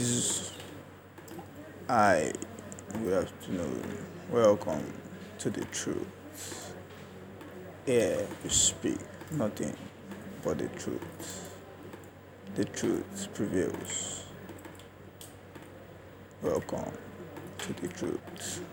This is I. Good afternoon. Welcome to the truth. Here we speak nothing but the truth. The truth prevails. Welcome to the truth.